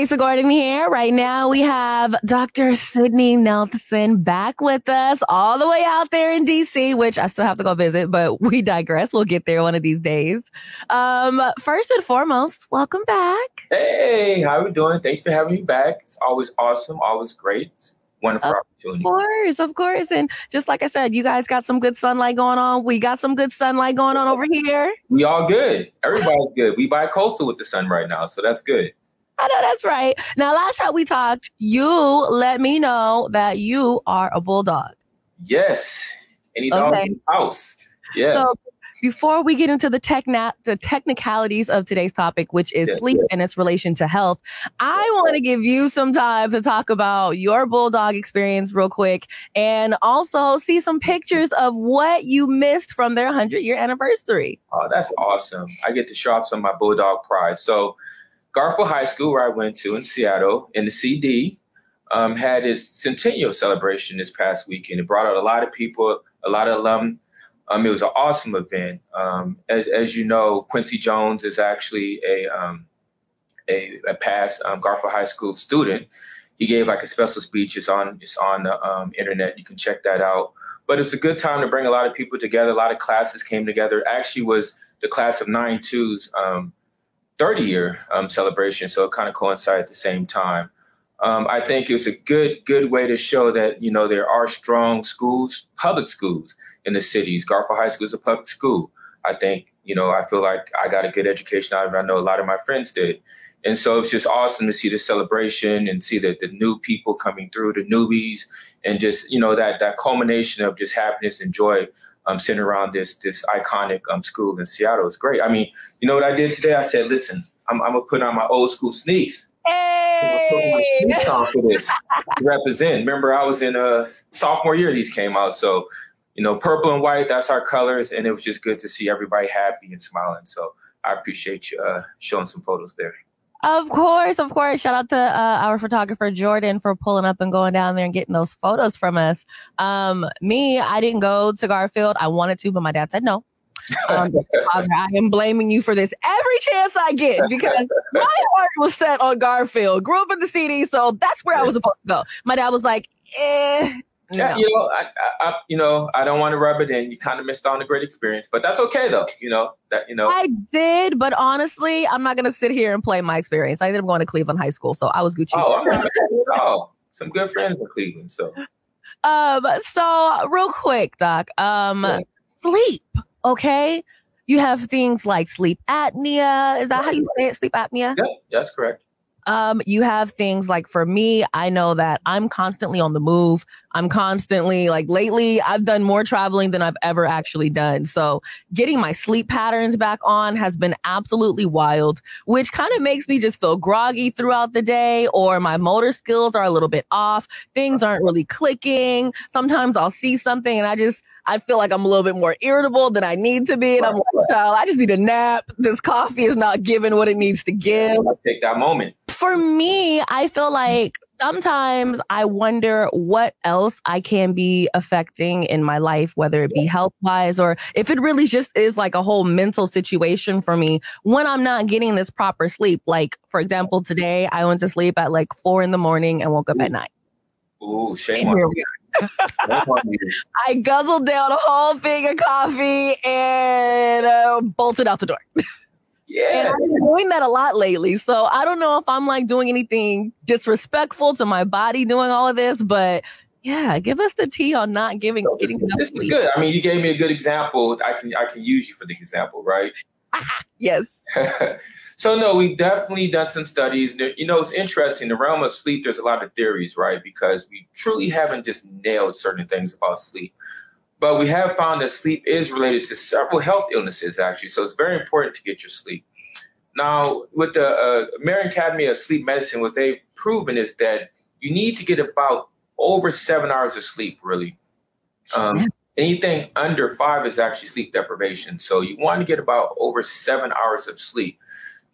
Besa Gordon here. Right now we have Dr. Sydney Nelson back with us all the way out there in DC, which I still have to go visit, but we digress. We'll get there one of these days. Um, first and foremost, welcome back. Hey, how are we doing? Thanks for having me back. It's always awesome, always great. Wonderful of opportunity. Of course, of course. And just like I said, you guys got some good sunlight going on. We got some good sunlight going on over here. We all good. Everybody's good. We buy coastal with the sun right now, so that's good. I know that's right. Now, last time we talked, you let me know that you are a bulldog. Yes. Any dog Okay. in the house. Yeah. So before we get into the techna- the technicalities of today's topic, which is Yeah, sleep and its relation to health, I want to give you some time to talk about your bulldog experience real quick and also see some pictures of what you missed from their 100 year anniversary. Oh, that's awesome. I get to show off some of my Bulldog pride. So, Garfield High School, where I went to in Seattle, in the CD, um, had its centennial celebration this past weekend. It brought out a lot of people, a lot of alum. Um, it was an awesome event. Um, as, as you know, Quincy Jones is actually a um, a, a past um, Garfield High School student. He gave like a special speech. It's on it's on the um, internet. You can check that out. But it's a good time to bring a lot of people together. A lot of classes came together. It actually was the class of 92's um, 30 year um, celebration, so it kind of coincided at the same time. Um, I think it was a good good way to show that you know there are strong schools, public schools in the cities. Garfield High School is a public school. I think you know I feel like I got a good education out of it. I know a lot of my friends did. And so it's just awesome to see the celebration and see the, the new people coming through, the newbies, and just you know that that culmination of just happiness and joy um, sitting around this this iconic um, school in Seattle. It's great. I mean, you know what I did today? I said, listen, I'm, I'm gonna put on my old school sneaks. I'm gonna put my Hey! sneaks on for this to represent. Remember, I was in a sophomore year. These came out, so you know, purple and white. That's our colors, and it was just good to see everybody happy and smiling. So I appreciate you uh, showing some photos there. Of course, of course. Shout out to uh, our photographer Jordan for pulling up and going down there and getting those photos from us. Um, me, I didn't go to Garfield. I wanted to, but my dad said no. Um, I am blaming you for this every chance I get because my heart was set on Garfield. Grew up in the city, so that's where I was supposed to go. My dad was like, eh. Yeah, no. you know, I, I, I, you know, I don't want to rub it in. You kind of missed on a great experience, but that's okay though. You know that you know. I did, but honestly, I'm not gonna sit here and play my experience. I ended up going to Cleveland High School, so I was Gucci. oh, I'm not at all. Some good friends in Cleveland, so Um, so real quick, Doc. Um, Yeah. sleep. Okay, you have things like sleep apnea. Is that how you say it? Sleep apnea. yeah, that's correct. Um, you have things like for me, I know that I'm constantly on the move. I'm constantly like lately, I've done more traveling than I've ever actually done. So getting my sleep patterns back on has been absolutely wild, which kind of makes me just feel groggy throughout the day, or my motor skills are a little bit off. Things aren't really clicking. Sometimes I'll see something and I just, I feel like I'm a little bit more irritable than I need to be. And I'm like, child, I just need a nap. This coffee is not giving what it needs to give take that moment. for me, I feel like sometimes I wonder what else I can be affecting in my life, whether it be health wise or if it really just is like a whole mental situation for me when I'm not getting this proper sleep. Like, for example, today I went to sleep at like four in the morning and woke up at nine. Ooh, shame And on you. We Shame on you. I guzzled down a whole thing of coffee and uh, bolted out the door. And Yeah, I've been doing that a lot lately. So I don't know if I'm like doing anything disrespectful to my body doing all of this, but yeah, give us the tea on not giving So this, getting enough this is good. I mean, you gave me a good example. I can I can use you for the example, right? Yes. so no, we've definitely done some studies. You know, it's interesting. The realm of sleep, there's a lot of theories, right? Because we truly haven't just nailed certain things about sleep. But we have found that sleep is related to several health illnesses, actually. So it's very important to get your sleep. Now, with the uh, American Academy of Sleep Medicine, what they've proven is that you need to get about over seven hours of sleep, really. Um, Anything under five is actually sleep deprivation. So you want to get about over seven hours of sleep.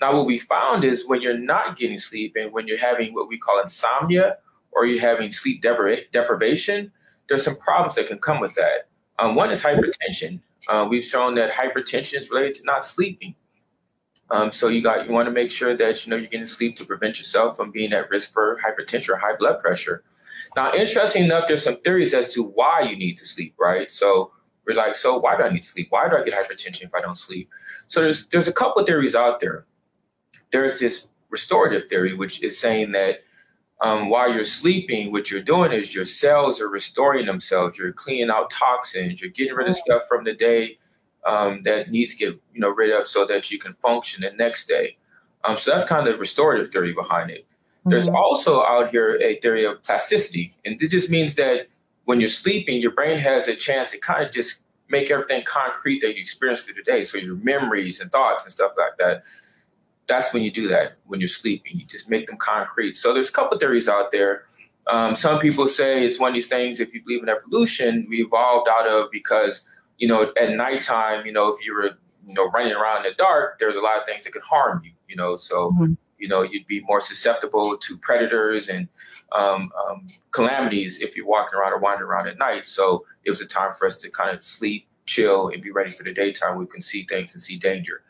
Now, what we found is when you're not getting sleep and when you're having what we call insomnia or you're having sleep depri- deprivation, there's some problems that can come with that. Um, one is hypertension. Uh, we've shown that hypertension is related to not sleeping. Um, so you got you want to make sure that you know you're getting sleep to prevent yourself from being at risk for hypertension or high blood pressure. Now, interesting enough, there's some theories as to why you need to sleep, right? So we're like, so why do I need to sleep? Why do I get hypertension if I don't sleep? So there's there's a couple of theories out there. There's this restorative theory, which is saying that um, while you're sleeping, what you're doing is your cells are restoring themselves. You're cleaning out toxins. You're getting rid of stuff from the day um, that needs to get you know rid of so that you can function the next day. Um, so that's kind of the restorative theory behind it. Mm-hmm. There's also out here a theory of plasticity, and it just means that when you're sleeping, your brain has a chance to kind of just make everything concrete that you experienced through the day. So your memories and thoughts and stuff like that. That's when you do that when you're sleeping. You just make them concrete. So there's a couple theories out there. Um, some people say it's one of these things. If you believe in evolution, we evolved out of because you know, at nighttime, you know, if you were, you know, running around in the dark, there's a lot of things that could harm you, you know, so, mm-hmm. you know, you'd be more susceptible to predators and um, um, calamities if you're walking around or wandering around at night. So it was a time for us to kind of sleep, chill, and be ready for the daytime. We can see things and see danger.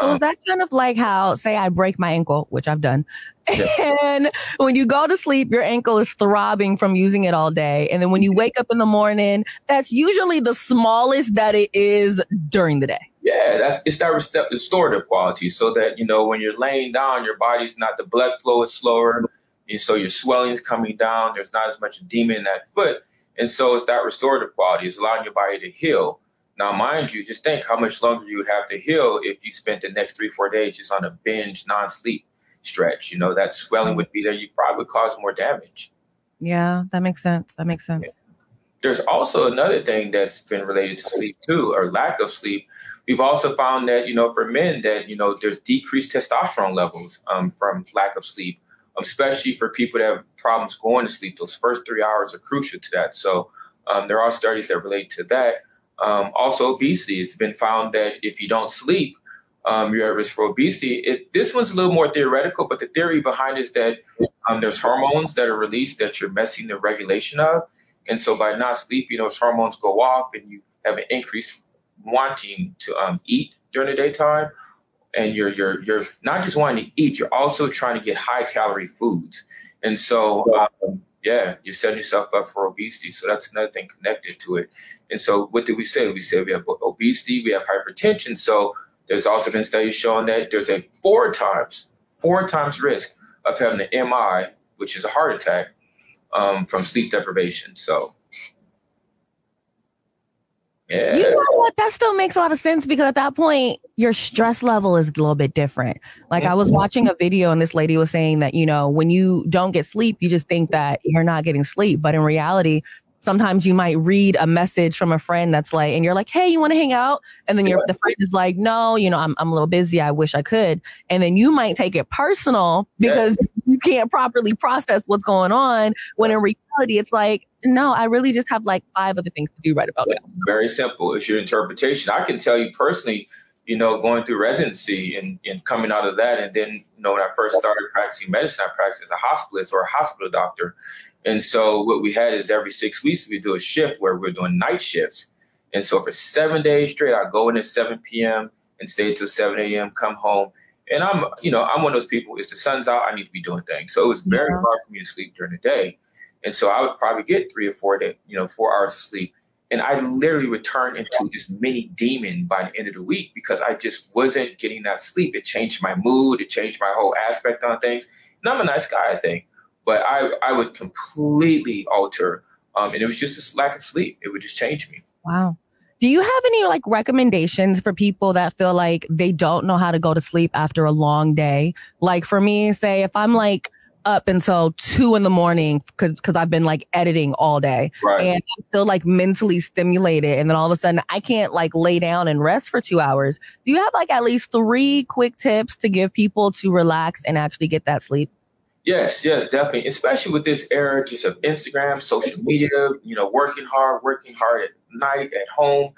So is uh-huh. that kind of like how, say, I break my ankle, which I've done, yeah. and when you go to sleep, your ankle is throbbing from using it all day, and then when you wake up in the morning, that's usually the smallest that it is during the day. Yeah, that's it's that restorative quality, so that you know when you're laying down, your body's not the blood flow is slower, and so your swelling is coming down. There's not as much edema in that foot, and so it's that restorative quality. It's allowing your body to heal. Now, mind you, just think how much longer you would have to heal if you spent the next three, four days just on a binge, non-sleep stretch. You know, that swelling would be there. You probably cause more damage. Yeah, that makes sense. That makes sense. Yeah. There's also another thing that's been related to sleep too, or lack of sleep. We've also found that, you know, for men that, you know, there's decreased testosterone levels um, from lack of sleep, especially for people that have problems going to sleep. Those first three hours are crucial to that. So um, there are studies that relate to that. Um, also, obesity. It's been found that if you don't sleep, um, you're at risk for obesity. It, this one's a little more theoretical, but the theory behind is that um, there's hormones that are released that you're messing the regulation of. And so by not sleeping, those hormones go off and you have an increased wanting to um, eat during the daytime. And you're, you're, you're not just wanting to eat, you're also trying to get high calorie foods. And so um, yeah, you're setting yourself up for obesity. So that's another thing connected to it. And so what did we say? We said we have obesity, we have hypertension. So there's also been studies showing that there's a four times, four times risk of having an MI, which is a heart attack, um, from sleep deprivation. So yeah. You what? That still makes a lot of sense because at that point, your stress level is a little bit different. Like I was mm-hmm. watching a video and this lady was saying that, you know, when you don't get sleep, you just think that you're not getting sleep. But in reality, sometimes you might read a message from a friend that's like, and you're like, hey, you want to hang out? And then your the friend is like, no, you know, I'm, I'm a little busy. I wish I could. And then you might take it personal because yes. you can't properly process what's going on. When in reality, it's like, no, I really just have like five other things to do right about now. Very simple. It's your interpretation. I can tell you personally, you know, going through residency and, and coming out of that. And then, you know, when I first started practicing medicine, I practiced as a hospitalist or a hospital doctor. And so what we had is every six weeks we do a shift where we're doing night shifts. And so for seven days straight, I go in at 7 p.m. and stay till 7 a.m., come home. And I'm, you know, I'm one of those people, if the sun's out, I need to be doing things. So it was very yeah. hard for me to sleep during the day. And so I would probably get three or four day, you know, four hours of sleep. And I literally would turn into this mini demon by the end of the week because I just wasn't getting that sleep. It changed my mood, it changed my whole aspect on things. And I'm a nice guy, I think but I, I would completely alter. Um, and it was just this lack of sleep. It would just change me. Wow. Do you have any like recommendations for people that feel like they don't know how to go to sleep after a long day? Like for me, say if I'm like up until two in the morning because I've been like editing all day right. and I'm still like mentally stimulated, and then all of a sudden I can't like lay down and rest for two hours. Do you have like at least three quick tips to give people to relax and actually get that sleep? Yes, yes, definitely. Especially with this era just of Instagram, social media, you know, working hard, working hard at night at home.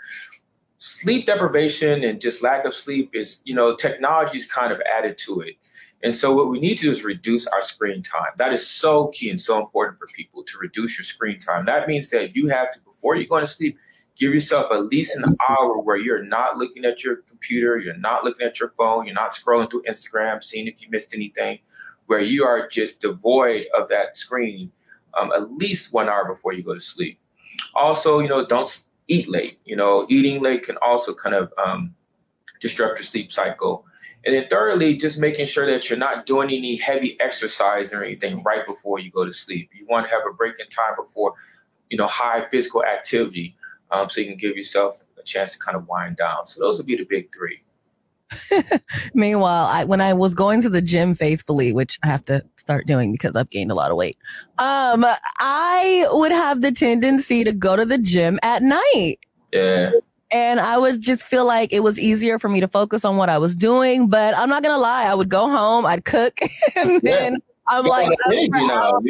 Sleep deprivation and just lack of sleep is, you know, technology is kind of added to it. And so what we need to do is reduce our screen time. That is so key and so important for people to reduce your screen time. That means that you have to, before you go to sleep, give yourself at least an hour where you're not looking at your computer, you're not looking at your phone, you're not scrolling through Instagram, seeing if you missed anything, where you are just devoid of that screen um, at least one hour before you go to sleep. Also, you know, don't eat late. You know, eating late can also kind of um, disrupt your sleep cycle. And then thirdly, just making sure that you're not doing any heavy exercise or anything right before you go to sleep. You want to have a break in time before, you know, high physical activity um, so you can give yourself a chance to kind of wind down. So those would be the big three. Meanwhile, I, when I was going to the gym faithfully, which I have to start doing because I've gained a lot of weight, um, I would have the tendency to go to the gym at night. Yeah. And I would just feel like it was easier for me to focus on what I was doing. But I'm not gonna lie, I would go home, I'd cook, and yeah. then I'm like, you know,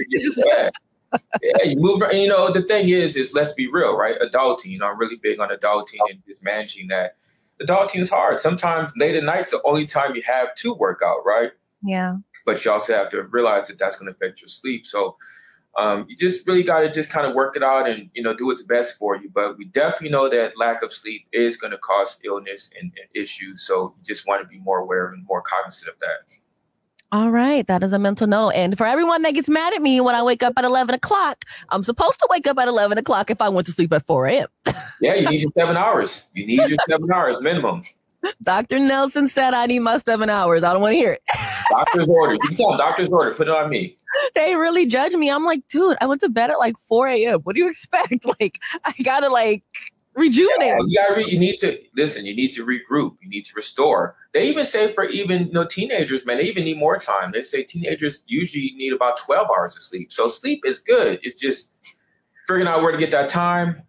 yeah, you move. And you know, the thing is, is let's be real, right? Adulting. You know, I'm really big on adulting and just managing that. Adulting is hard. Sometimes late at night's the only time you have to work out, right? Yeah. But you also have to realize that that's going to affect your sleep. So um, you just really got to just kind of work it out and you know do what's best for you. But we definitely know that lack of sleep is going to cause illness and, and issues. So you just want to be more aware and more cognizant of that. All right, that is a mental note. And for everyone that gets mad at me when I wake up at 11 o'clock, I'm supposed to wake up at 11 o'clock if I went to sleep at 4 a.m. yeah, you need your seven hours. You need your seven hours minimum. Dr. Nelson said I need my seven hours. I don't want to hear it. doctor's order. You tell them doctor's order. Put it on me. They really judge me. I'm like, dude, I went to bed at like 4 a.m. What do you expect? Like, I gotta like rejuvenate. Yeah, you gotta re- you need to listen. You need to regroup. You need to restore. They even say for even you know teenagers, man, they even need more time. They say teenagers usually need about 12 hours of sleep. So sleep is good. It's just figuring out where to get that time.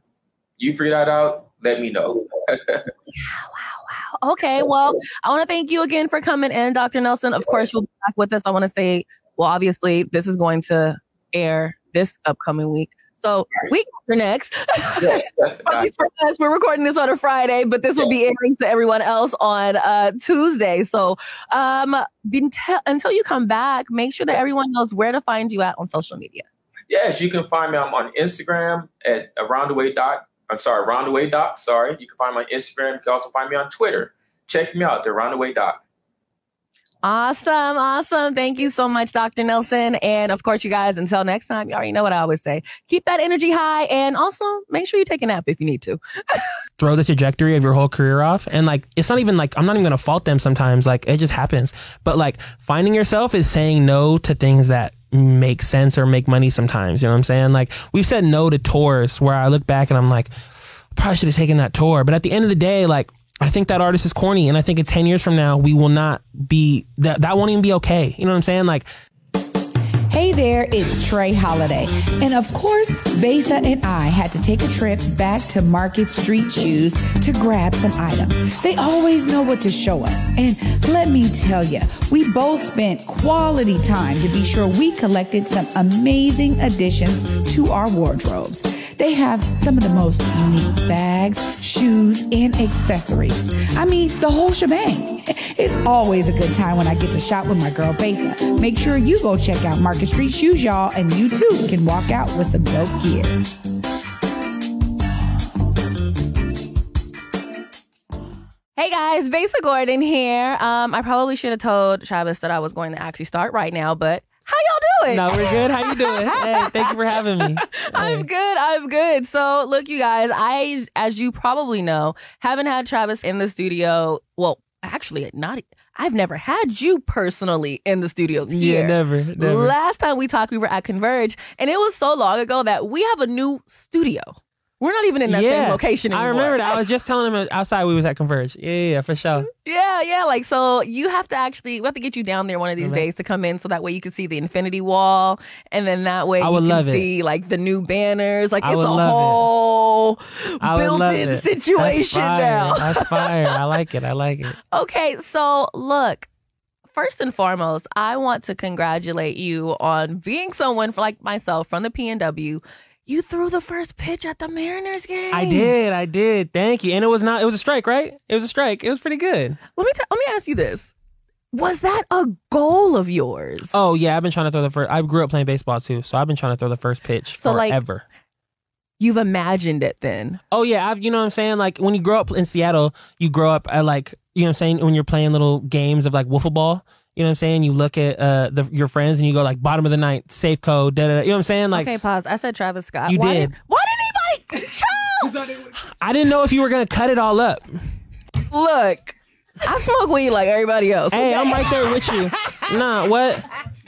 You figure that out. Let me know. wow, wow. Okay, well, I want to thank you again for coming in, Dr. Nelson. Of course, you'll be back with us. I want to say, well, obviously, this is going to air this upcoming week. So week after next. Yeah, us, we're recording this on a Friday, but this will be airing to everyone else on uh, Tuesday. So um, until, until you come back, make sure that everyone knows where to find you at on social media. Yes, you can find me. I'm on Instagram at around the way doc. I'm sorry, around the way doc. Sorry, you can find me on Instagram. You can also find me on Twitter. Check me out, the around the way doc. Awesome. Awesome. Thank you so much, Dr. Nelson. And of course, you guys, until next time, you already know what I always say. Keep that energy high and also make sure you take a nap if you need to. Throw the trajectory of your whole career off. And like, it's not even like, I'm not even going to fault them sometimes. Like, it just happens. But like, finding yourself is saying no to things that make sense or make money sometimes. You know what I'm saying? Like, we've said no to tours where I look back and I'm like, probably should have taken that tour. But at the end of the day, like, I think that artist is corny, and I think in ten years from now we will not be that. That won't even be okay. You know what I'm saying? Like. Hey there, it's Trey Holiday. And of course, Besa and I had to take a trip back to Market Street Shoes to grab some items. They always know what to show us. And let me tell you, we both spent quality time to be sure we collected some amazing additions to our wardrobes. They have some of the most unique bags, shoes, and accessories. I mean, the whole shebang. It's always a good time when I get to shop with my girl Besa. Make sure you go check out Market Street Shoes, y'all, and you too can walk out with some dope gear. Hey guys, Besa Gordon here. Um, I probably should have told Travis that I was going to actually start right now, but how y'all doing? No, we're good. How you doing? hey, thank you for having me. Hey. I'm good. I'm good. So, look, you guys, I, as you probably know, haven't had Travis in the studio. Well, actually, not. I've never had you personally in the studios here. Yeah, never, never. Last time we talked, we were at Converge, and it was so long ago that we have a new studio. We're not even in that yeah, same location anymore. I remember that. I was just telling him outside we was at Converge. Yeah, yeah, for sure. Yeah, yeah. Like so you have to actually we have to get you down there one of these days to come in so that way you can see the infinity wall and then that way I would you can love see it. like the new banners. Like I it's a whole built-in situation That's now. That's fire. I like it. I like it. Okay, so look, first and foremost, I want to congratulate you on being someone for like myself from the PNW You threw the first pitch at the Mariners game. I did, I did. Thank you. And it was not. It was a strike, right? It was a strike. It was pretty good. Let me t- let me ask you this: Was that a goal of yours? Oh yeah, I've been trying to throw the first. I grew up playing baseball too, so I've been trying to throw the first pitch So, like- forever. You've imagined it then. Oh yeah, I've, you know what I'm saying? Like when you grow up in Seattle, you grow up at like, you know what I'm saying, when you're playing little games of like wiffle ball, you know what I'm saying? You look at uh the, your friends and you go like bottom of the ninth, Safeco, da da da. You know what I'm saying? Like okay, pause. I said Travis Scott. You why did. Didn't, why didn't anybody? Chill. I didn't know if you were gonna cut it all up. Look, I smoke weed like everybody else. Hey, okay? I'm right there with you. Nah, what?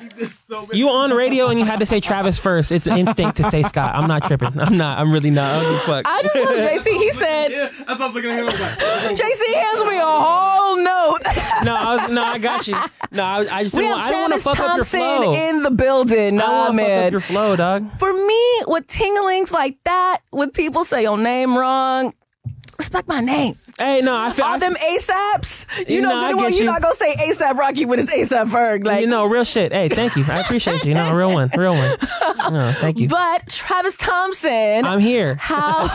You on radio and you had to say Travis first. It's an instinct to say Scott. I'm not tripping. I'm not. I'm really not. I don't give fuck. I just love JC. He said, That's I was looking at him. I was like, oh, oh. JC hands me a whole note. no, I was, no, I got you. No, I, I just we didn't, have I didn't want to Travis fuck up your Thompson flow. in the building. I Nah, don't want fuck man. up your flow, dog. For me, with tinglings like that, with people say your name wrong, respect my name. Hey, no, I feel. All I, them ASAPs, you You know, know, I well, you're you. not gonna say ASAP Rocky when it's ASAP Ferg. Like, you know, real shit. Hey, thank you. I appreciate you. No, real one, real one. No, thank you. but Travis Thompson, I'm here. how?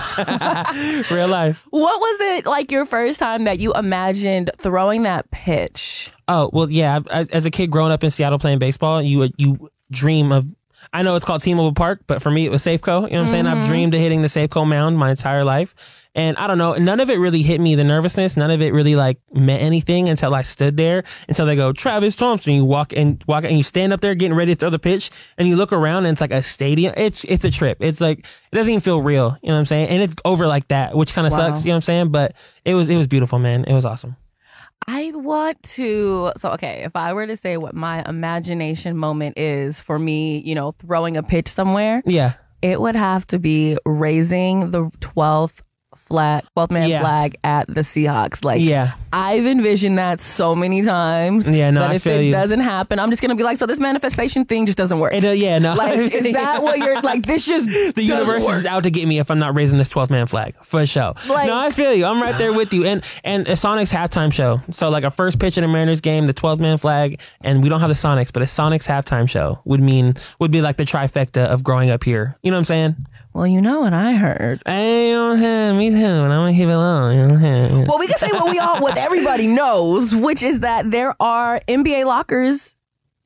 Real life. what was it like your first time that you imagined throwing that pitch? Oh well, yeah. I, as a kid growing up in Seattle playing baseball, you you dream of. I know it's called T-Mobile Park, but for me it was Safeco. You know what I'm saying? I've mm-hmm. dreamed of hitting the Safeco mound my entire life, and I don't know. None of it really hit me. The nervousness, none of it really like meant anything until I stood there. Until they go Travis Thompson. You walk and walk and you stand up there getting ready to throw the pitch, and you look around and it's like a stadium. It's it's a trip. It's like it doesn't even feel real. You know what I'm saying? And it's over like that, which kind of Wow. sucks. You know what I'm saying? But it was it was beautiful, man. It was awesome. I want to. So, okay, if I were to say what my imagination moment is for me, you know, throwing a pitch somewhere, Yeah. it would have to be raising the 12th flag, 12th man Yeah. flag at the Seahawks. Like, Yeah. I've envisioned that so many times. Yeah, no, That I if it you. doesn't happen, I'm just going to be like, so this manifestation thing just doesn't work. It, uh, yeah, no. like, is that what you're like? This just the universe is out to get me if I'm not raising this 12th man flag for sure. Like- no, I feel you. I'm right there with you. And and a Sonics halftime show. So like a first pitch in a Mariners game, the 12th man flag, and we don't have the Sonics, but a Sonics halftime show would mean would be like the trifecta of growing up here. You know what I'm saying? Well, you know what I heard. Hey, you know what I'm saying? Me too. And I'm gonna keep it low. You know what I'm saying? Well, we can say what we all, what everybody knows, which is that there are NBA lockers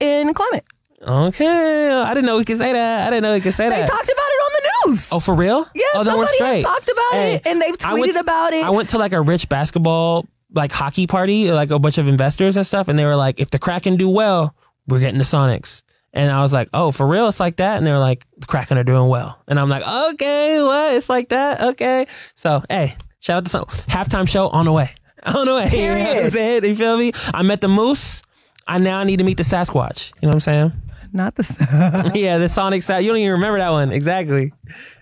in Climate. Okay, I didn't know we could say that. I didn't know we could say They that. They talked about it on the news. oh, for real? yeah, oh, then we're somebody has straight. talked about Hey, it, and they've I tweeted to- about it. I went to like a rich basketball like hockey party, like a bunch of investors and stuff, and they were like, "If the Kraken do well, we're getting the Sonics." And I was like, "Oh, for real? It's like that?" And they're like, "The Kraken are doing well," and I'm like, "Okay, what? It's like that? Okay." So, hey, shout out to some halftime show on the way, on the way. You know what I'm Period. saying? You feel me? I met the Moose. I now need to meet the Sasquatch. You know what I'm saying? Not the. yeah, the Sonic Sa You don't even remember that one. Exactly.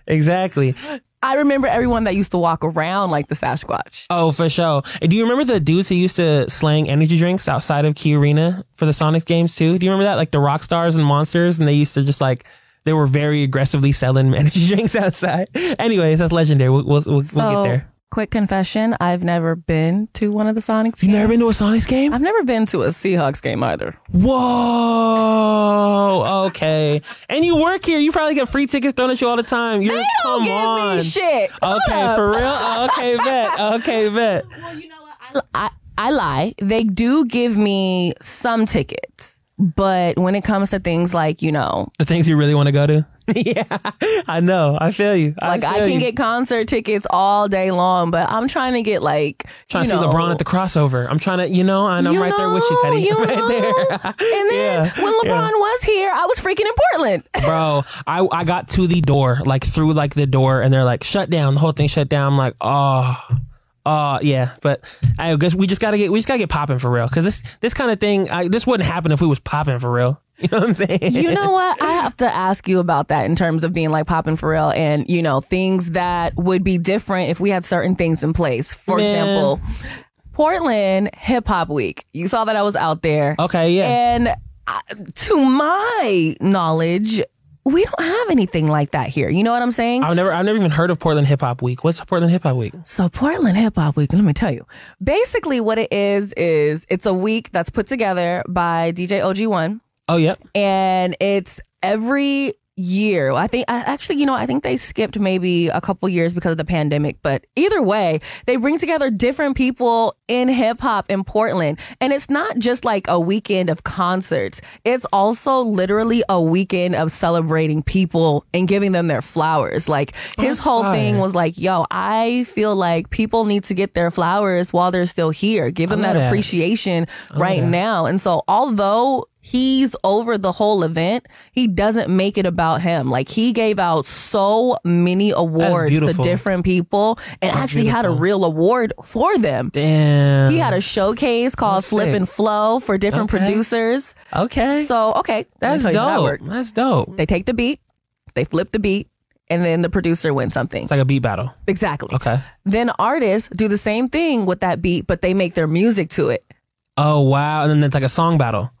Exactly. I remember everyone that used to walk around like the Sasquatch. Oh, for sure. Do you remember the dudes who used to slang energy drinks outside of Key Arena for the Sonic games too? Do you remember that? Like the rock stars and monsters, and they used to just like they were very aggressively selling energy drinks outside. Anyways, that's legendary. We'll we'll, we'll, So, we'll get there. Quick confession: I've never been to one of the Sonics. You games. never been to a Sonics game? I've never been to a Seahawks game either. Whoa. Okay. And you work here. You probably get free tickets thrown at you all the time. You're They don't come give on. me shit. Okay, Up. for real? Okay, bet. Okay, bet. Well, you know what? I, I, I lie. They do give me some tickets, but when it comes to things like you know, The things you really want to go to? yeah. I know. I feel you. like I, can you. get concert tickets all day long, but I'm trying to get like trying to see LeBron at the CrawsOver. I'm trying to, you know, and I'm right there with you, know, Cuddy. you right know. there. And then Yeah, when LeBron yeah. was here, I was freaking in Portland. Bro, I, I got to the door, like through like the door, and they're like, shut down. The whole thing shut down. I'm like, oh, oh, yeah. But I guess we just gotta get, we just gotta get popping for real. Cause this, this kind of thing, I, this wouldn't happen if we was popping for real. You know what I'm saying? You know what? I have to ask you about that in terms of being like popping for real and, you know, things that would be different if we had certain things in place. For Man. example, Portland Hip Hop Week. You saw that I was out there. Okay, yeah. And uh, to my knowledge, we don't have anything like that here. You know what I'm saying? I've never, I've never even heard of Portland Hip Hop Week. What's Portland Hip Hop Week? So Portland Hip Hop Week, let me tell you. Basically what it is is it's a week that's put together by DJ OG1 Oh, yep. and it's every year. I think I- actually, you know, I think they skipped maybe a couple years because of the pandemic, but either way, they bring together different people in hip hop in Portland. And it's not just like a weekend of concerts. It's also literally a weekend of celebrating people and giving them their flowers. Like his That's whole fire. thing was like, yo, I feel like people need to get their flowers while they're still here. Give them that oh, that. appreciation oh, right that. now. And so although he's over the whole event, he doesn't make it about him. Like he gave out so many awards to different people and actually had a real award for them. Damn. He had a showcase called That's Flip sick. and Flow for different Okay. producers. okay. So, okay, that's how that dope. That's dope. They take the beat, they flip the beat, and then the producer wins something. It's like a beat battle. Exactly. Okay. Then artists do the same thing with that beat, but they make their music to it. Oh wow. And then it's like a song battle.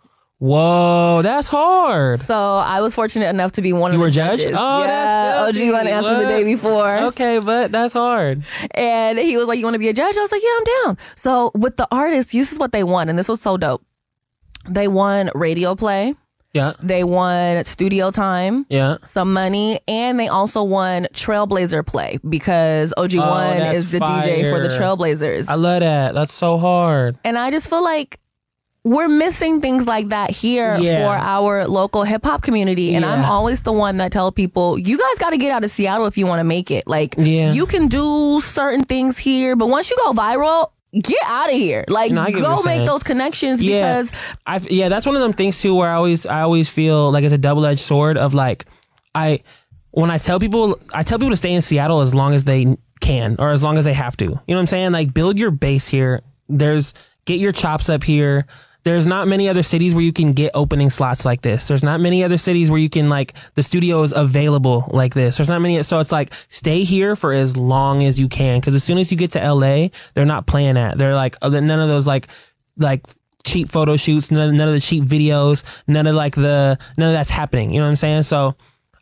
Whoa, that's hard. So I was fortunate enough to be one You of were the judge? judges. Oh, yeah, OG One answer the day before, Okay, but that's hard. and he was like, "You want to be a judge?" I was like, "Yeah, I'm down." So with the artists, this is what they won, and this was so dope. They won radio play, Yeah. they won studio time, Yeah. some money, and they also won Trailblazer play because OG Oh, One that's is the DJ for the. Trailblazers. I love that. That's so hard. And I just feel like we're missing things like that here Yeah. for our local hip hop community. And I'm always the one that tell people, you guys got to get out of Seattle if you want to make it. Like, Yeah. you can do certain things here, but once you go viral, get out of here. Like, No, I get what go make those connections Yeah. because I yeah, that's one of them things too where I always I always feel like it's a double edged sword of like I when I tell people I tell people to stay in Seattle as long as they can or as long as they have to. You know what I'm saying? Like build your base here. There's get your chops up here. There's not many other cities where you can get opening slots like this. There's not many other cities where you can like the studio is available like this. There's not many. So it's like stay here for as long as you can. Cause as soon as you get to LA, they're not playing that. They're like, none of those like, like cheap photo shoots, none, none of the cheap videos, none of like the, none of that's happening. You know what I'm saying? So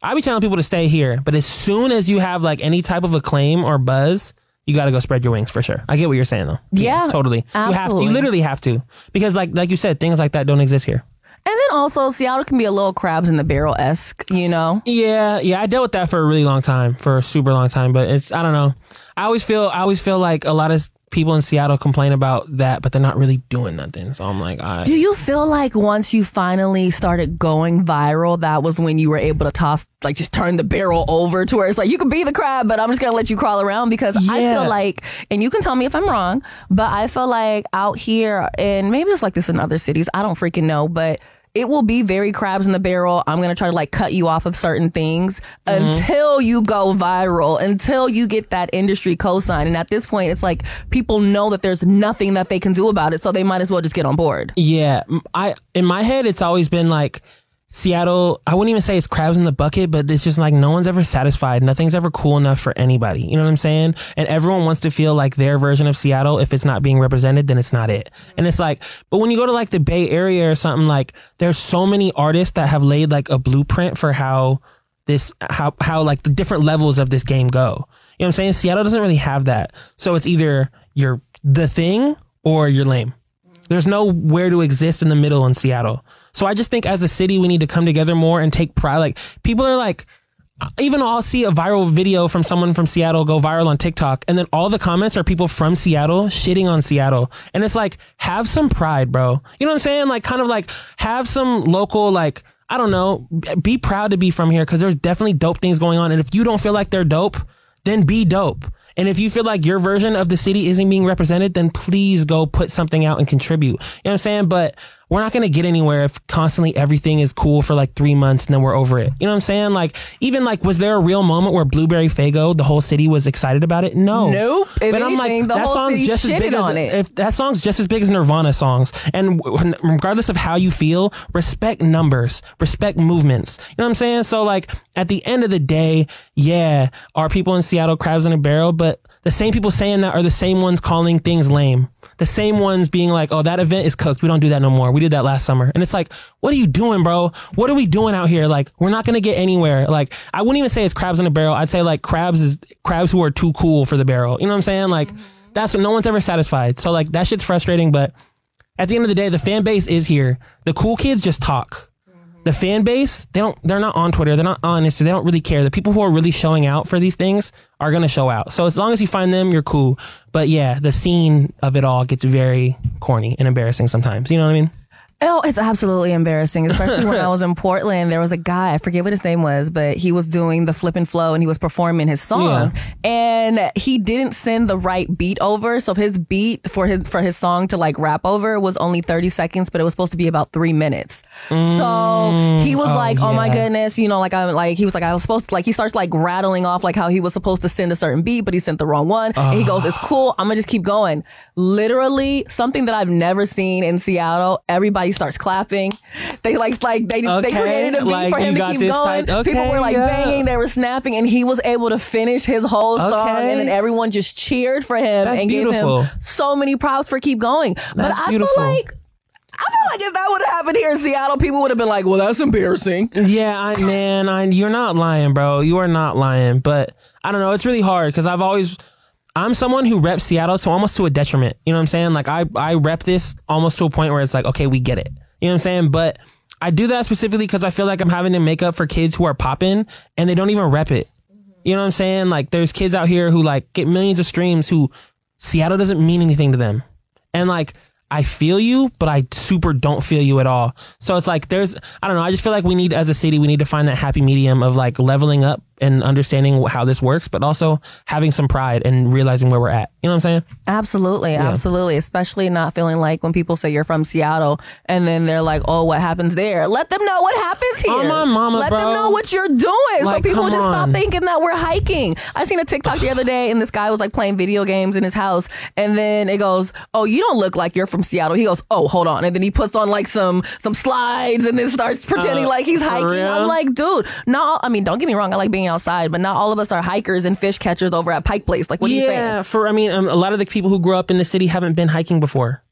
I be telling people to stay here, but as soon as you have like any type of acclaim or buzz, you got to go spread your wings for sure. I get what you're saying though. Yeah, totally. You have to. You literally have to because like like you said, things like that don't exist here. And then also, Seattle can be a little crabs in the barrel esque, you know? Yeah, yeah, I dealt with that for a really long time, for a super long time. But it's I don't know. I always feel I always feel like a lot of people in Seattle complain about that, but they're not really doing nothing. So I'm like, I Do you feel like once you finally started going viral, that was when you were able to toss, like, just turn the barrel over to where it's like, you can be the crab, but I'm just going to let you crawl around? Because I feel like, and you can tell me if I'm wrong, but I feel like out here, and maybe it's like this in other cities, I don't freaking know, but it will be very crabs in the barrel. I'm going to try to like cut you off of certain things mm-hmm. until you go viral, until you get that industry cosign. And at this point, it's like people know that there's nothing that they can do about it. So they might as well just get on board. Yeah, I, in my head it's always been like Seattle. I wouldn't even say it's crabs in the bucket, but it's just like no one's ever satisfied. Nothing's ever cool enough for anybody. You know what I'm saying? And everyone wants to feel like their version of Seattle. If it's not being represented, then it's not it. And it's like, but when you go to like the Bay Area or something, like there's so many artists that have laid like a blueprint for how this how how like the different levels of this game go. You know what I'm saying? Seattle doesn't really have that. So it's either you're the thing or you're lame. There's nowhere to exist in the middle in Seattle. So I just think as a city, we need to come together more and take pride. Like people are like, even I'll see a viral video from someone from Seattle go viral on TikTok, and then all the comments are people from Seattle shitting on Seattle. And it's like, have some pride, bro. You know what I'm saying? Like, kind of like have some local, like, I don't know, be proud to be from here because there's definitely dope things going on. And if you don't feel like they're dope, then be dope. And if you feel like your version of the city isn't being represented, then please go put something out and contribute. You know what I'm saying? But we're not going to get anywhere if constantly everything is cool for like three months and then we're over it. You know what I'm saying? Like, even like, was there a real moment where Blueberry Faygo, the whole city was excited about it? No. Nope. If anything, the whole city shitted as on it. if that song's just as big as Nirvana songs. And w- regardless of how you feel, respect numbers, respect movements. You know what I'm saying? So like at the end of the day, yeah, are people in Seattle crabs in a barrel? But the same people saying that are the same ones calling things lame. The same ones being like, oh, that event is cooked. We don't do that no more. We did that last summer. And it's like, what are you doing, bro? What are we doing out here? Like, we're not going to get anywhere. Like, I wouldn't even say it's crabs in a barrel. I'd say like crabs is crabs who are too cool for the barrel. You know what I'm saying? Like, mm-hmm. that's what no one's ever satisfied. So like that shit's frustrating, but at the end of the day, the fan base is here. The cool kids just talk. The fan base, they don't they're not on Twitter, they're not on Instagram, they don't really care. The people who are really showing out for these things are gonna show out. So as long as you find them, you're cool. But yeah, the scene of it all gets very corny and embarrassing sometimes. You know what I mean? Oh, it's absolutely embarrassing, especially when I was in Portland. There was a guy, I forget what his name was, but he was doing the flip and flow and he was performing his song. And he didn't send the right beat over. So his beat for his for his song to like rap over was only 30 seconds, but it was supposed to be about three minutes. so mm. he was Oh, like, Oh my goodness, you know, like I'm like he was like, I was supposed to like he starts like rattling off like how he was supposed to send a certain beat, but he sent the wrong one. And he goes, It's uh. cool, I'm gonna just keep going. Literally something that I've never seen in Seattle. Everybody starts clapping. They like like they they created a beat like, for him to keep going. type- People were like yeah. banging, they were snapping, and he was able to finish his whole song. And then everyone just cheered for him That's and beautiful. gave him so many props for keep going. but I beautiful. feel like I feel like if that would have happened here in Seattle, people would have been like, "Well, that's embarrassing." Yeah, I, man, I, you're not lying, bro. You are not lying. But I don't know. It's really hard because I've always, I'm someone who reps Seattle, so almost to a detriment. You know what I'm saying? Like I, I rep this almost to a point where it's like, okay, we get it. You know what I'm saying? But I do that specifically because I feel like I'm having to make up for kids who are popping and they don't even rep it. You know what I'm saying? Like there's kids out here who like get millions of streams who Seattle doesn't mean anything to them. And like I feel you, but I super don't feel you at all. So it's like there's I don't know, I just feel like we need as a city we need to find that happy medium of like leveling up and understanding how this works, but also having some pride and realizing where we're at. You know what I'm saying? Absolutely, absolutely. Especially not feeling like when people say you're from Seattle and then they're like, "Oh, what happens there?" Let them know what happens here. Oh, mama, Let bro. them know what you're doing, so people just stop thinking that we're hiking. I seen a TikTok the other day, and this guy was like playing video games in his house, and then it goes, "Oh, you don't look like you're from Seattle." He goes, "Oh, hold on," and then he puts on like some some slides, and then starts pretending Uh, like he's hiking. real? I'm like, dude, no, I mean, don't get me wrong. I like being outside, but not all of us are hikers and fish catchers over at Pike Place. Like, what are you saying? yeah, for I mean, um, a lot of the people who grew up in the city haven't been hiking before.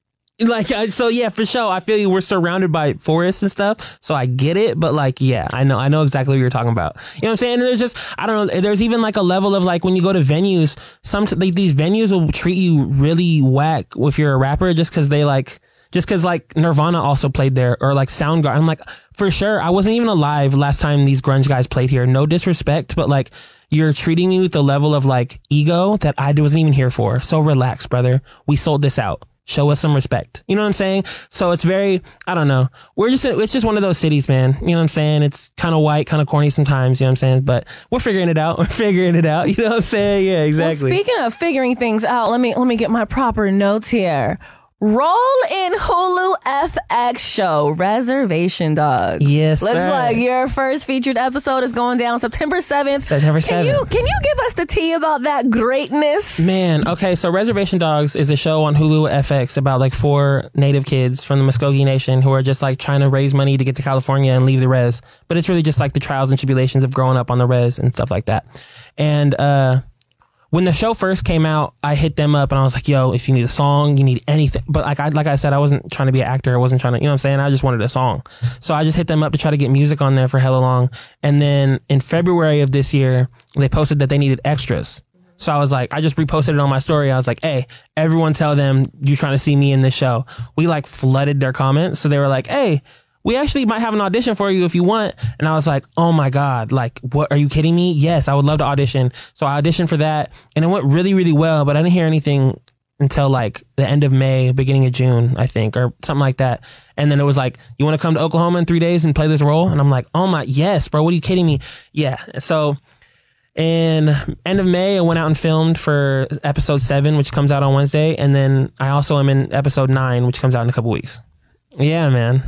Like, so yeah, for sure. I feel you. We're surrounded by forests and stuff, so I get it. But like, yeah, I know, I know exactly what you're talking about. You know what I'm saying? And there's just, I don't know. There's even like a level of like when you go to venues, some like these venues will treat you really whack if you're a rapper, just because they like. Just cause like Nirvana also played there or like Soundgarden. I'm like, for sure. I wasn't even alive last time these grunge guys played here. No disrespect, but like you're treating me with the level of like ego that I wasn't even here for. So relax, brother. We sold this out. Show us some respect. You know what I'm saying? So it's very, I don't know. We're just, it's just one of those cities, man. You know what I'm saying? It's kind of white, kind of corny sometimes. You know what I'm saying? But we're figuring it out. We're figuring it out. You know what I'm saying? Yeah, exactly. Well, speaking of figuring things out, let me let me get my proper notes here. Role in Hulu FX show Reservation Dogs. Yes, looks sir. like your first featured episode is going down September seventh. September Can you 7th. can you give us the tea about that greatness? Man, okay, so Reservation Dogs is a show on Hulu FX about like four native kids from the Muscogee Nation who are just like trying to raise money to get to California and leave the res. But it's really just like the trials and tribulations of growing up on the res and stuff like that. And uh when the show first came out, I hit them up and I was like, yo, if you need a song, you need anything. But like I like I said, I wasn't trying to be an actor. I wasn't trying to, you know what I'm saying? I just wanted a song. So I just hit them up to try to get music on there for hella long. And then in February of this year, they posted that they needed extras. So I was like, I just reposted it on my story. I was like, hey, everyone tell them you trying to see me in this show. We like flooded their comments. So they were like, hey, we actually might have an audition for you if you want. And I was like, oh my God, like, what are you kidding me? Yes, I would love to audition. So I auditioned for that and it went really, really well, but I didn't hear anything until like the end of May, beginning of June, I think, or something like that. And then it was like, you want to come to Oklahoma in three days and play this role? And I'm like, oh my, yes, bro. What are you kidding me? Yeah. So in end of May, I went out and filmed for episode seven, which comes out on Wednesday. And then I also am in episode nine, which comes out in a couple weeks. Yeah, man.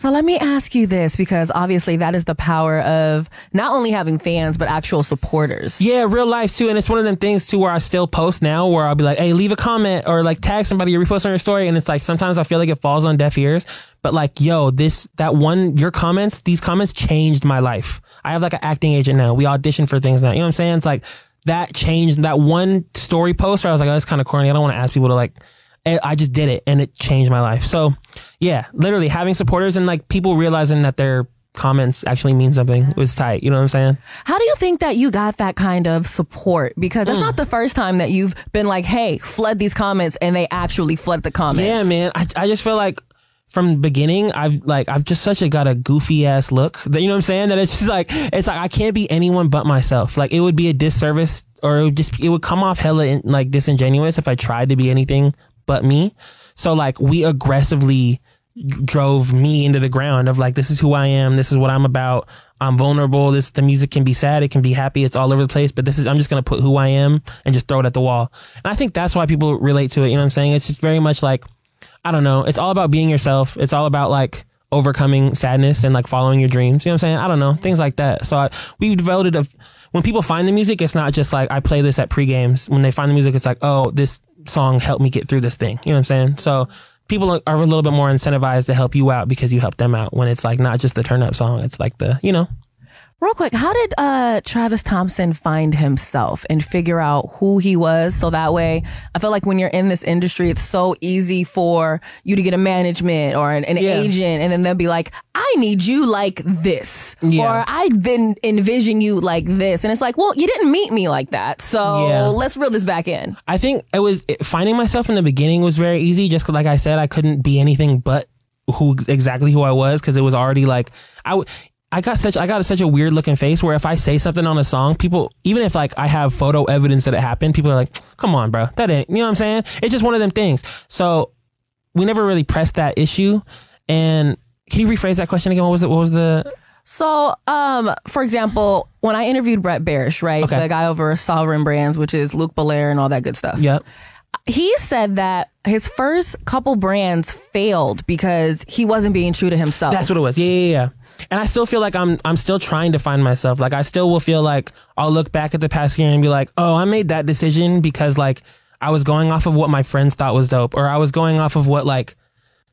So let me ask you this because obviously that is the power of not only having fans but actual supporters. Yeah, real life too. And it's one of them things too where I still post now where I'll be like, hey, leave a comment or like tag somebody or repost on your story. And it's like sometimes I feel like it falls on deaf ears. But like, yo, this, that one, your comments, these comments changed my life. I have like an acting agent now. We audition for things now. You know what I'm saying? It's like that changed that one story post where I was like, oh, that's kind of corny. I don't want to ask people to like, I just did it and it changed my life. So yeah, literally having supporters and like people realizing that their comments actually mean something was tight. You know what I'm saying? How do you think that you got that kind of support? Because that's mm. not the first time that you've been like, hey, flood these comments and they actually flood the comments. Yeah, man. I, I just feel like from the beginning, I've like I've just such a got a goofy ass look. That, you know what I'm saying? That it's just like it's like I can't be anyone but myself. Like it would be a disservice, or it would just it would come off hella in, like disingenuous if I tried to be anything but me. So like we aggressively drove me into the ground of like this is who I am, this is what I'm about. I'm vulnerable. This the music can be sad, it can be happy, it's all over the place, but this is I'm just gonna put who I am and just throw it at the wall. And I think that's why people relate to it, you know what I'm saying? It's just very much like I don't know, it's all about being yourself. It's all about like overcoming sadness and like following your dreams. You know what I'm saying? I don't know, things like that. So I, we've devoted a when people find the music, it's not just like I play this at pre games. When they find the music, it's like, oh, this song helped me get through this thing. You know what I'm saying? So people are a little bit more incentivized to help you out because you help them out when it's like not just the turn up song. It's like the, you know, Real quick, how did uh, Travis Thompson find himself and figure out who he was? So that way, I feel like when you're in this industry, it's so easy for you to get a management or an, an Yeah. agent, and then they'll be like, "I need you like this," Yeah. or I then envision you like this," and it's like, "Well, you didn't meet me like that, so Yeah. let's reel this back in." I think it was it- finding myself in the beginning was very easy. Just 'cause, like I said, I couldn't be anything but who exactly who I was because it was already like I. w- I got such I got such a weird looking face where if I say something on a song, people even if like I have photo evidence that it happened, people are like, "Come on, bro, that ain't." You know what I'm saying? It's just one of them things. So we never really pressed that issue. And can you rephrase that question again? What was it? What was the? So, um, for example, when I interviewed Brett Berish, right, Okay. the guy over Sovereign Brands, which is Luc Belaire and all that good stuff. Yep. he said that his first couple brands failed because he wasn't being true to himself. That's what it was. Yeah, yeah, yeah. And I still feel like I'm I'm still trying to find myself. Like I still will feel like I'll look back at the past year and be like, oh, I made that decision because like I was going off of what my friends thought was dope, or I was going off of what like,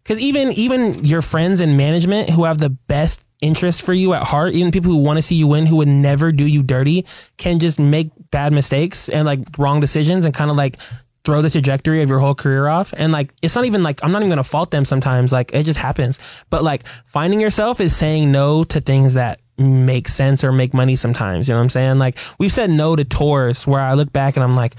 because even even your friends in management who have the best interest for you at heart, even people who want to see you win, who would never do you dirty, can just make bad mistakes and like wrong decisions and kind of like throw the trajectory of your whole career off. And like, it's not even like, I'm not even going to fault them sometimes. Like, it just happens. But like, finding yourself is saying no to things that make sense or make money sometimes. You know what I'm saying? Like, we've said no to tours where I look back and I'm like,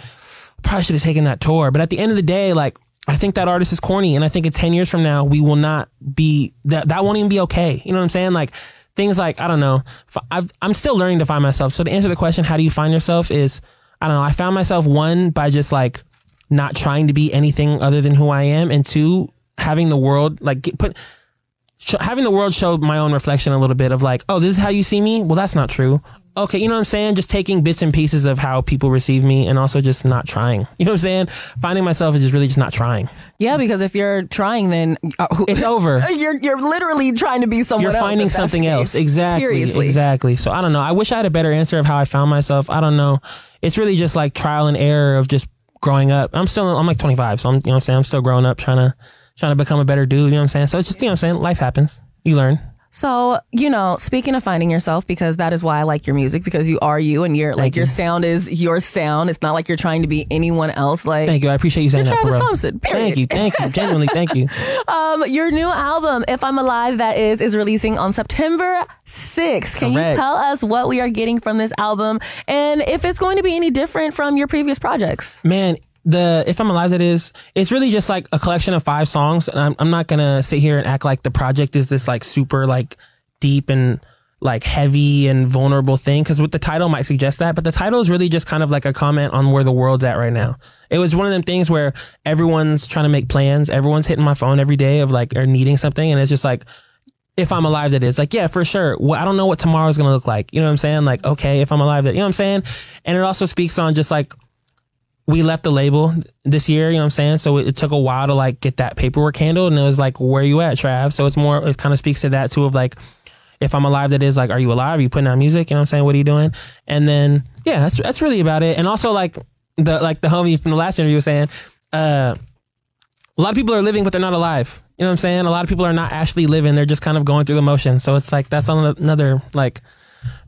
probably should have taken that tour. But at the end of the day, like, I think that artist is corny. And I think in 10 years from now, we will not be, that, that won't even be okay. You know what I'm saying? Like, things like, I don't know, I've, I'm still learning to find myself. So to answer the question, how do you find yourself is, I don't know, I found myself one by just like not trying to be anything other than who I am. And two, having the world, like, put, having the world show my own reflection a little bit of like, oh, this is how you see me? Well, that's not true. Okay, you know what I'm saying? Just taking bits and pieces of how people receive me and also just not trying. You know what I'm saying? Finding myself is just really just not trying. yeah, because if you're trying, then uh, who- It's over. you're you're literally trying to be someone You're else. finding if that's something else. Exactly. Seriously. Exactly. So I don't know. I wish I had a better answer of how I found myself. I don't know. It's really just like trial and error of just growing up. I'm still I'm like 25, so I'm you know what I'm saying? I'm still growing up trying to trying to become a better dude, you know what I'm saying? So it's just you know what I'm saying? Life happens. You learn. So, you know, speaking of finding yourself, because that is why I like your music, because you are you and you're like your sound is your sound. It's not like you're trying to be anyone else. Like Thank you. I appreciate you saying You're that for Travis. Thompson, period. Thank you. Thank you. Genuinely, thank you. um, your new album, If I'm Alive, that is, is releasing on September 6th. Can Correct. you tell us what we are getting from this album and if it's going to be any different from your previous projects? man the if i'm alive that is it's really just like a collection of five songs and i'm, I'm not gonna sit here and act like the project is this like super like deep and like heavy and vulnerable thing because with the title might suggest that but the title is really just kind of like a comment on where the world's at right now it was one of them things where everyone's trying to make plans everyone's hitting my phone every day of like or needing something and it's just like if I'm alive, that is like, yeah, for sure. Well, I don't know what tomorrow's gonna look like. You know what I'm saying? Like, okay, if I'm alive, that you know what I'm saying? And it also speaks on just like we left the label this year, you know what I'm saying? So it, it took a while to like get that paperwork handled and it was like, where you at, Trav? So it's more it kind of speaks to that too of like if I'm alive, that is like, are you alive? Are you putting out music? You know what I'm saying? What are you doing? And then yeah, that's that's really about it. And also like the like the homie from the last interview was saying, uh a lot of people are living, but they're not alive. You know what I'm saying? A lot of people are not actually living. They're just kind of going through the motion. So it's like, that's another like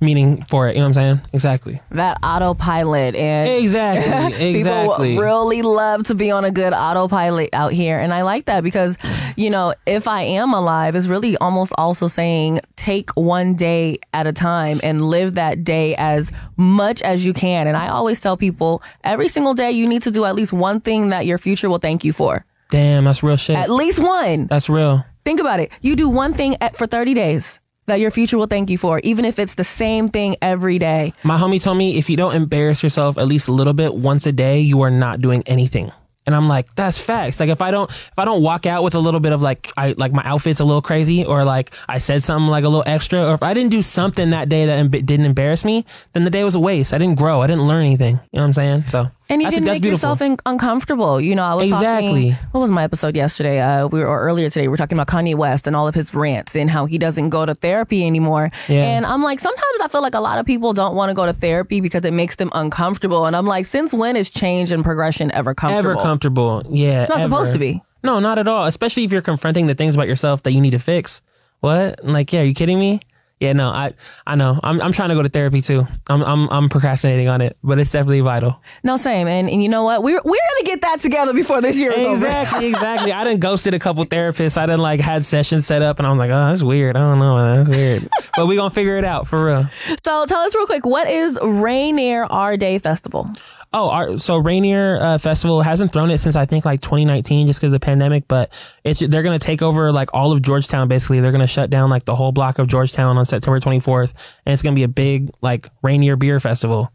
meaning for it. You know what I'm saying? Exactly. That autopilot and Exactly. Exactly. People really love to be on a good autopilot out here. And I like that because, you know, if I am alive is really almost also saying take one day at a time and live that day as much as you can. And I always tell people every single day you need to do at least one thing that your future will thank you for. Damn, that's real shit. At least one. That's real. Think about it. You do one thing at, for 30 days that your future will thank you for, even if it's the same thing every day. My homie told me if you don't embarrass yourself at least a little bit once a day, you are not doing anything. And I'm like, that's facts. Like if I don't if I don't walk out with a little bit of like I like my outfit's a little crazy or like I said something like a little extra or if I didn't do something that day that emb- didn't embarrass me, then the day was a waste. I didn't grow. I didn't learn anything. You know what I'm saying? So And you that's- didn't make yourself in, uncomfortable. You know, I was Exactly. talking. What was my episode yesterday? Uh, we were or earlier today. We were talking about Kanye West and all of his rants and how he doesn't go to therapy anymore. Yeah. And I'm like, sometimes I feel like a lot of people don't want to go to therapy because it makes them uncomfortable. And I'm like, since when is change and progression ever comfortable? ever comfortable. Yeah. It's not ever. supposed to be. No, not at all. Especially if you're confronting the things about yourself that you need to fix. What? I'm Like, yeah, are you kidding me? Yeah, no, I I know. I'm I'm trying to go to therapy too. I'm I'm I'm procrastinating on it, but it's definitely vital. No, same. And, and you know what? We're we're gonna get that together before this year is over. Exactly, exactly. I done ghosted a couple therapists. I done like had sessions set up, and I'm like, oh, that's weird. I don't know, man. That's weird. but we gonna figure it out for real. So tell us real quick, what is Rainier R Day Festival? Oh, our, so Rainier uh, Festival hasn't thrown it since I think like 2019, just because of the pandemic. But it's they're gonna take over like all of Georgetown. Basically, they're gonna shut down like the whole block of Georgetown on September 24th, and it's gonna be a big like Rainier Beer Festival.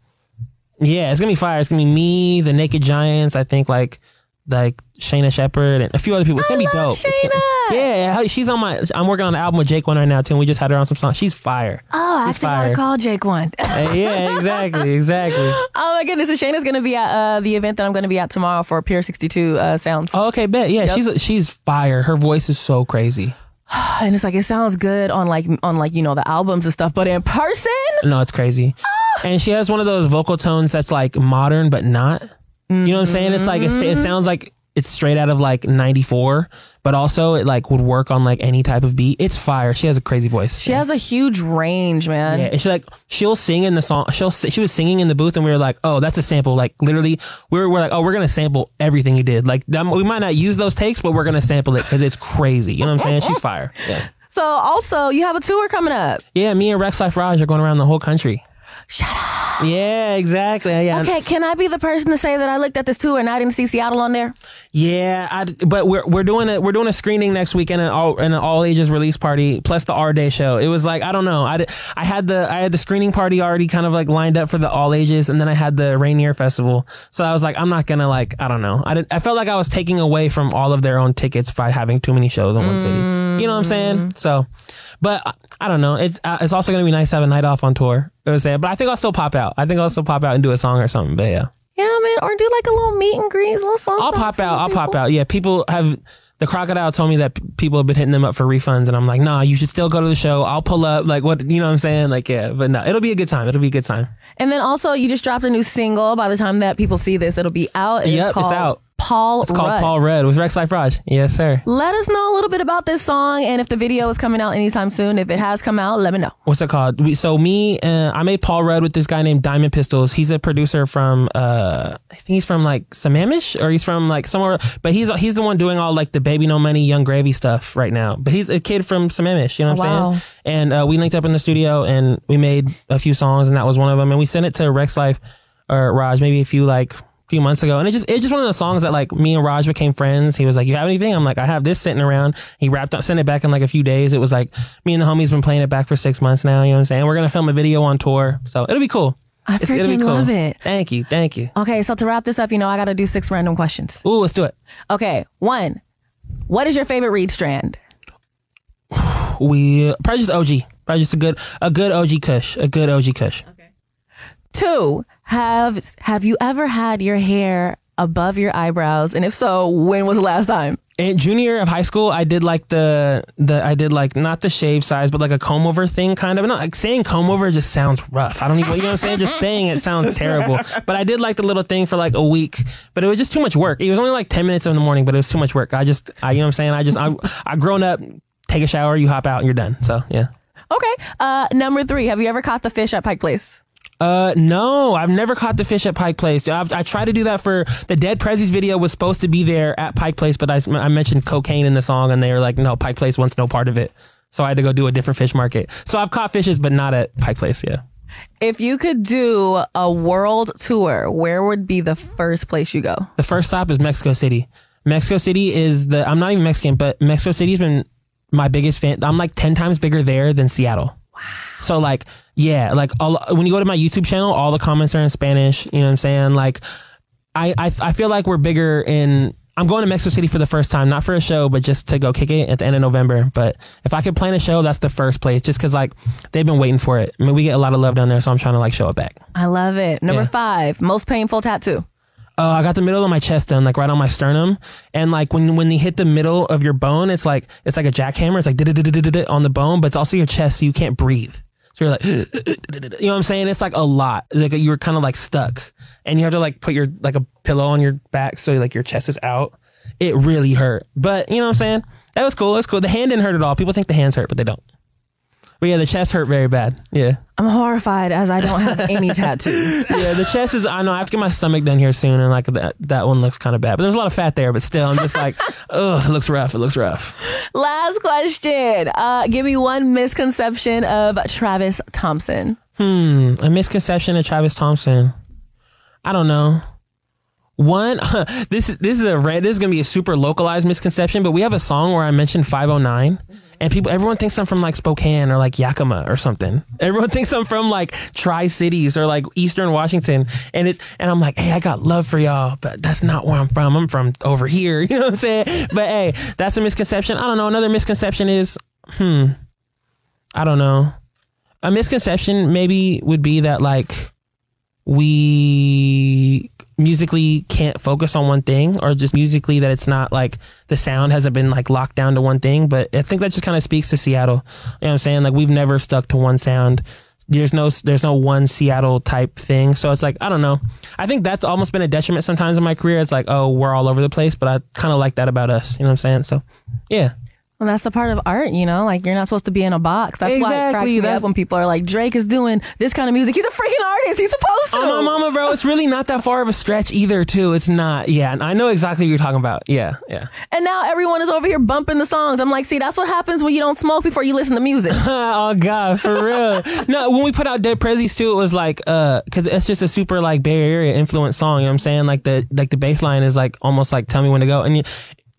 Yeah, it's gonna be fire. It's gonna be me, the Naked Giants. I think like like Shaina Shepherd and a few other people. It's gonna be dope. gonna- yeah, she's on my. I'm working on an album with Jake One right now too. and We just had her on some songs. She's fire. Oh, I She's think I fire. call Jake One. Uh, yeah, exactly, exactly. oh my goodness, and Shaina's gonna be at uh, the event that I'm gonna be at tomorrow for Pier 62 uh, Sounds. Oh, okay, bet. Yeah, she's she's fire. Her voice is so crazy. And it's like it sounds good on like on like you know the albums and stuff, but in person, No, it's crazy. And she has one of those vocal tones that's like modern but not. You know what I'm saying? It's like it's, it sounds like it's straight out of like 94, but also it like would work on like any type of beat. It's fire. She has a crazy voice. she has a huge range, man. Yeah, and she like she'll sing in the song. She'll she was singing in the booth, and we were like, "Oh, that's a sample." Like literally, we were, we're like, "Oh, we're gonna sample everything you did." Like we might not use those takes, but we're gonna sample it because it's crazy. You know what I'm saying? She's fire. Yeah, So also, you have a tour coming up. yeah. Me and Rex Life Raj are going around the whole country. Shut up. Yeah, exactly. Yeah, Okay, can I be the person to say that I looked at this tour and I didn't see Seattle on there? Yeah, I, but we're we're doing it. We're doing a screening next weekend and all and an all ages release party plus the R Day show. It was like I don't know. I, did- I had the I had the screening party already kind of like lined up for the all ages, and then I had the Rainier Festival. So I was like, I'm not gonna like I don't know. I did, I felt like I was taking away from all of their own tickets by having too many shows in one city. You know what I'm saying? Mm. So, but I- I don't know. It's uh, it's also gonna be nice to have a night off on tour. It was saying, but I think I'll still pop out. I think I'll still pop out and do a song or something. But yeah. Yeah, man, or do like a little meet and greet, a little song. I'll pop out. I'll pop out. Yeah, people have. The crocodile told me that p- people have been hitting them up for refunds, and I'm like, nah, you should still go to the show. I'll pull up. Like, what, you know what I'm saying? Like, yeah, but no, it'll be a good time. It'll be a good time. And then also, you just dropped a new single. By the time that people see this, it'll be out. It's Yep, it's out. Paul It's called Rudd. Paul Rudd with Rex Life Raj. Yes, sir. Let us know a little bit about this song and if the video is coming out anytime soon. If it has come out, let me know. What's it called? We, so me, uh, I made Paul Rudd with this guy named Diamond Pistols. He's a producer from, uh, I think he's from like Sammamish or he's from like somewhere, but he's he's the one doing all like the Baby No Money, Yung Gravy stuff right now. But he's a kid from Sammamish, you know what I'm Wow. saying? And uh, we linked up in the studio and we made a few songs, and that was one of them. And we sent it to Rex Life or Raj maybe a few like few months ago, and it just it's just one of the songs that like me and Raj became friends. He was like, "You have anything?" I'm like, "I have this sitting around." He wrapped up, sent it back in like a few days. It was like me and the homies been playing it back for six months now. You know what I'm saying? We're gonna film a video on tour, so it'll be cool. I It's- freaking cool. love it. Thank you, thank you. Okay, so to wrap this up, you know, I got to do six random questions. Ooh, let's do it. Okay, one, what is your favorite reed strand? We probably just OG, probably just a good a good OG Kush, a good OG Kush. Okay. Two, have have you ever had your hair above your eyebrows? And if so, when was the last time? in junior year of high school, I did like the the I did like not the shave size, but like a comb over thing, kind of. Not like saying comb over just sounds rough. I don't even, you know what I'm saying? Just saying it sounds terrible. But I did like the little thing for like a week, but it was just too much work. It was only like ten minutes in the morning, but it was too much work. I just, I, you know what I'm saying? I just, I, I grown up. Take a shower, you hop out, and you're done. So yeah. Okay. Uh, number three, have you ever caught the fish at Pike Place? Uh, no, I've never caught the fish at Pike Place. I've, I tried to do that for the Dead Prezzies video was supposed to be there at Pike Place, but I, I mentioned cocaine in the song and they were like, no, Pike Place wants no part of it. So I had to go do a different fish market. So I've caught fishes, but not at Pike Place. Yeah. If you could do a world tour, where would be the first place you go? The first stop is Mexico City. Mexico City is the, I'm not even Mexican, but Mexico City's been my biggest fan. I'm like ten times bigger there than Seattle. Wow. So like, yeah, like all, when you go to my YouTube channel, all the comments are in Spanish. You know what I'm saying? Like, I I, I feel like we're bigger in. I'm going to Mexico City for the first time, not for a show, but just to go kick it at the end of November. But if I could plan a show, that's the first place, just because like they've been waiting for it. I mean, we get a lot of love down there, so I'm trying to like show it back. I love it. Number Yeah. five, most painful tattoo. Uh, I got the middle of my chest done, like right on my sternum, and like when when they hit the middle of your bone, it's like it's like a jackhammer. It's like on the bone, but it's also your chest, so you can't breathe. So you're like, you know what I'm saying? It's like a lot. Like you're kind of like stuck, and you have to like put your like a pillow on your back, so like your chest is out. It really hurt, but you know what I'm saying? That was cool. Was cool. The hand didn't hurt at all. People think the hands hurt, but they don't. But yeah, the chest hurt very bad. Yeah. I'm horrified as I don't have any tattoos. Yeah, the chest is. I know I have to get my stomach done here soon, and like that that one looks kind of bad. But there's a lot of fat there. But still, I'm just like, ugh, it looks rough. It looks rough. Last question. Uh, give me one misconception of Travis Thompson. Hmm, a misconception of Travis Thompson. I don't know. One, this is this is a red. This is gonna be a super localized misconception. But we have a song where I mentioned 509, and people, everyone thinks I'm from like Spokane or like Yakima or something. Everyone thinks I'm from like Tri Cities or like Eastern Washington, and it's and I'm like, hey, I got love for y'all, but that's not where I'm from. I'm from over here. You know what I'm saying? But hey, that's a misconception. I don't know. Another misconception is, hmm, I don't know. A misconception maybe would be that like we musically can't focus on one thing or just musically that it's not like the sound hasn't been like locked down to one thing. But i think that just kind of speaks to seattle. You know what i'm saying? Like we've never stuck to one sound. There's no there's no one seattle type thing. So it's like i don't know. I think that's almost been a detriment sometimes in my career. It's like oh we're all over the place but i kind of like that about us. You know what i'm saying? So yeah Well, that's the part of art, you know. Like you're not supposed to be in a box. That's why it cracks Exactly, me that's- up when people are like, "Drake is doing this kind of music. He's a freaking artist. He's supposed to." Oh my mama, bro! It's really not that far of a stretch either. Too, it's not. Yeah, and I know exactly what you're talking about. Yeah, yeah. And now everyone is over here bumping the songs. I'm like, see, that's what happens when you don't smoke before you listen to music. oh god, for real. no, when we put out Dead Prezzies too, it was like, uh, cause it's just a super like Bay Area influence song. You know what I'm saying? Like the like the bass line is like almost like tell me when to go. And you,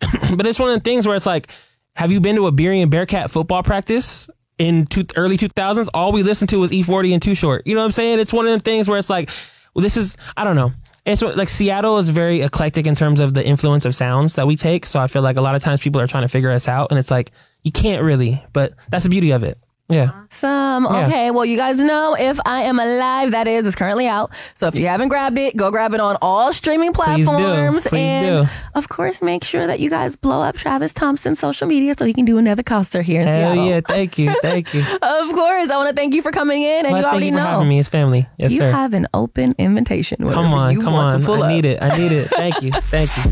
but it's one of the things where it's like, have you been to a Beery and Bearcat football practice? In two, early 2000s, all we listened to was E40 and Too Short. You know what I'm saying? It's one of the things where it's like, well, this is, I don't know. It's like Seattle is very eclectic in terms of the influence of sounds that we take. So I feel like a lot of times people are trying to figure us out, and it's like you can't really. But that's the beauty of it. Yeah. Some Yeah. okay. Well, you guys know if I am alive, that is, is currently out. So if you haven't grabbed it, go grab it on all streaming platforms. Please do. Please and do. of course, make sure that you guys blow up Travis Thompson's social media so he can do another concert here in Hell Seattle. yeah! Thank you, thank you. Of course, I want to thank you for coming in, and Well, you already you for know having me. It's family. Yes, you sir. have an open invitation. come on, you come want on. To pull I up. need it. I need it. Thank you, thank you.